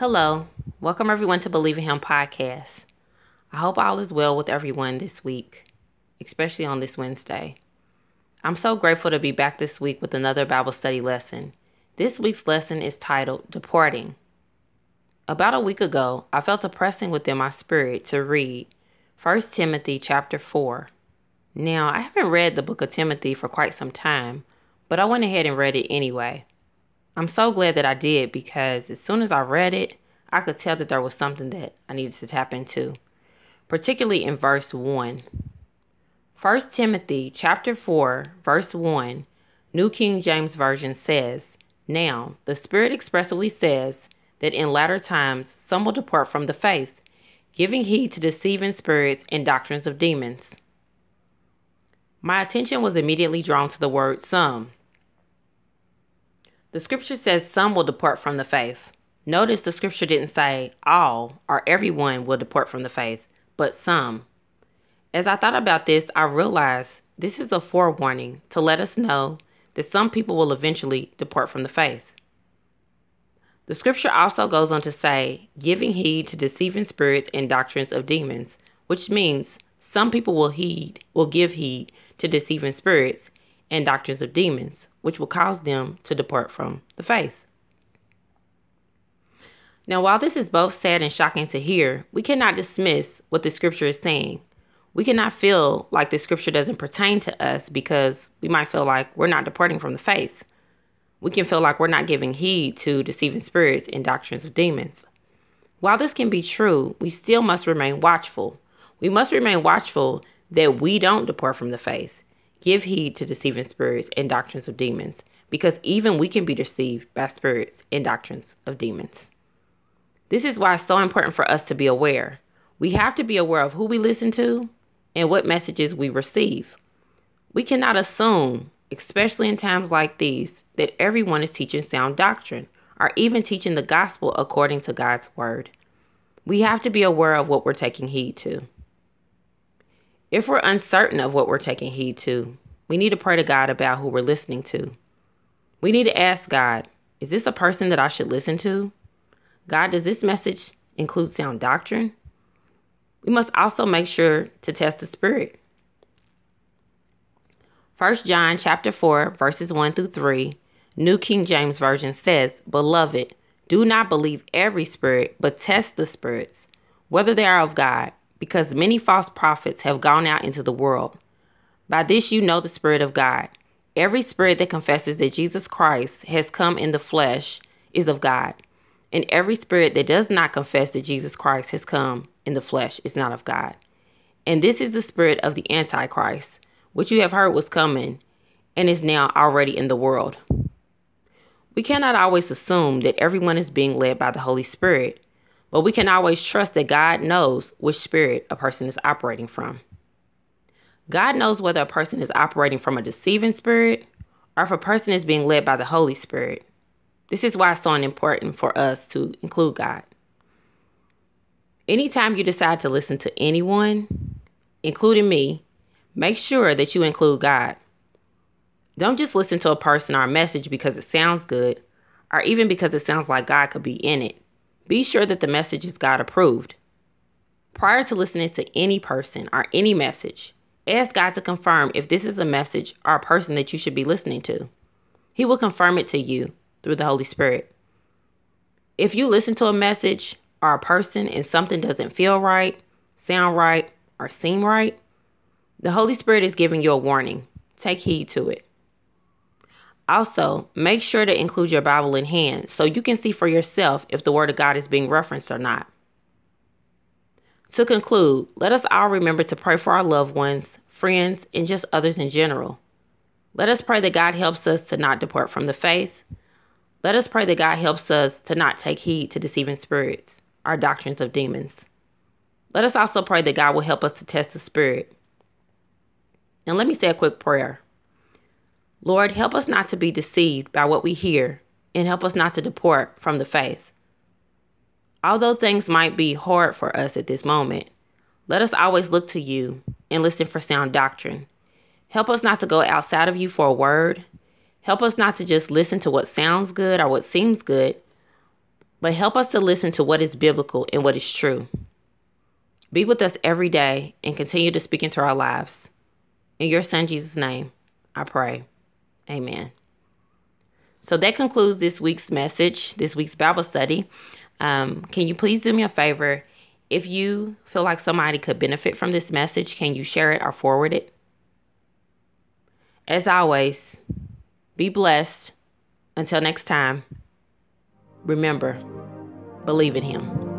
Hello, welcome everyone to Believe in Him podcast. I hope all is well with everyone this week, especially on this Wednesday. I'm so grateful to be back this week with another Bible study lesson. This week's lesson is titled Departing. About a week ago, I felt a pressing within my spirit to read 1 Timothy chapter 4. Now, I haven't read the book of Timothy for quite some time, but I went ahead and read it anyway. I'm so glad that I did because as soon as I read it, I could tell that there was something that I needed to tap into, particularly in verse 1. 1 Timothy chapter 4, verse 1, New King James Version says, Now the Spirit expressly says that in latter times some will depart from the faith, giving heed to deceiving spirits and doctrines of demons. My attention was immediately drawn to the word some. The scripture says some will depart from the faith. Notice the scripture didn't say all or everyone will depart from the faith, but some. As I thought about this, I realized this is a forewarning to let us know that some people will eventually depart from the faith. The scripture also goes on to say, giving heed to deceiving spirits and doctrines of demons, which means some people will heed, will give heed to deceiving spirits and doctrines of demons, which will cause them to depart from the faith. Now, while this is both sad and shocking to hear, we cannot dismiss what the scripture is saying. We cannot feel like the scripture doesn't pertain to us because we might feel like we're not departing from the faith. We can feel like we're not giving heed to deceiving spirits and doctrines of demons. While this can be true, we still must remain watchful. We must remain watchful that we don't depart from the faith. Give heed to deceiving spirits and doctrines of demons, because even we can be deceived by spirits and doctrines of demons. This is why it's so important for us to be aware. We have to be aware of who we listen to and what messages we receive. We cannot assume, especially in times like these, that everyone is teaching sound doctrine or even teaching the gospel according to God's word. We have to be aware of what we're taking heed to. If we're uncertain of what we're taking heed to, we need to pray to God about who we're listening to. We need to ask God, is this a person that I should listen to? God, does this message include sound doctrine? We must also make sure to test the spirit. 1 John chapter 4 verses 1 through 3, New King James Version says, "Beloved, do not believe every spirit, but test the spirits, whether they are of God, because many false prophets have gone out into the world. By this you know the Spirit of God. Every spirit that confesses that Jesus Christ has come in the flesh is of God. And every spirit that does not confess that Jesus Christ has come in the flesh is not of God. And this is the spirit of the Antichrist, which you have heard was coming and is now already in the world. We cannot always assume that everyone is being led by the Holy Spirit but we can always trust that God knows which spirit a person is operating from. God knows whether a person is operating from a deceiving spirit or if a person is being led by the Holy Spirit. This is why it's so important for us to include God. Anytime you decide to listen to anyone, including me, make sure that you include God. Don't just listen to a person or a message because it sounds good or even because it sounds like God could be in it. Be sure that the message is God approved. Prior to listening to any person or any message, ask God to confirm if this is a message or a person that you should be listening to. He will confirm it to you through the Holy Spirit. If you listen to a message or a person and something doesn't feel right, sound right, or seem right, the Holy Spirit is giving you a warning. Take heed to it. Also, make sure to include your Bible in hand so you can see for yourself if the Word of God is being referenced or not. To conclude, let us all remember to pray for our loved ones, friends, and just others in general. Let us pray that God helps us to not depart from the faith. Let us pray that God helps us to not take heed to deceiving spirits, our doctrines of demons. Let us also pray that God will help us to test the spirit. And let me say a quick prayer. Lord, help us not to be deceived by what we hear and help us not to depart from the faith. Although things might be hard for us at this moment, let us always look to you and listen for sound doctrine. Help us not to go outside of you for a word. Help us not to just listen to what sounds good or what seems good, but help us to listen to what is biblical and what is true. Be with us every day and continue to speak into our lives. In your son Jesus' name, I pray. Amen. So that concludes this week's message, this week's Bible study. Um, can you please do me a favor? If you feel like somebody could benefit from this message, can you share it or forward it? As always, be blessed. Until next time, remember, believe in Him.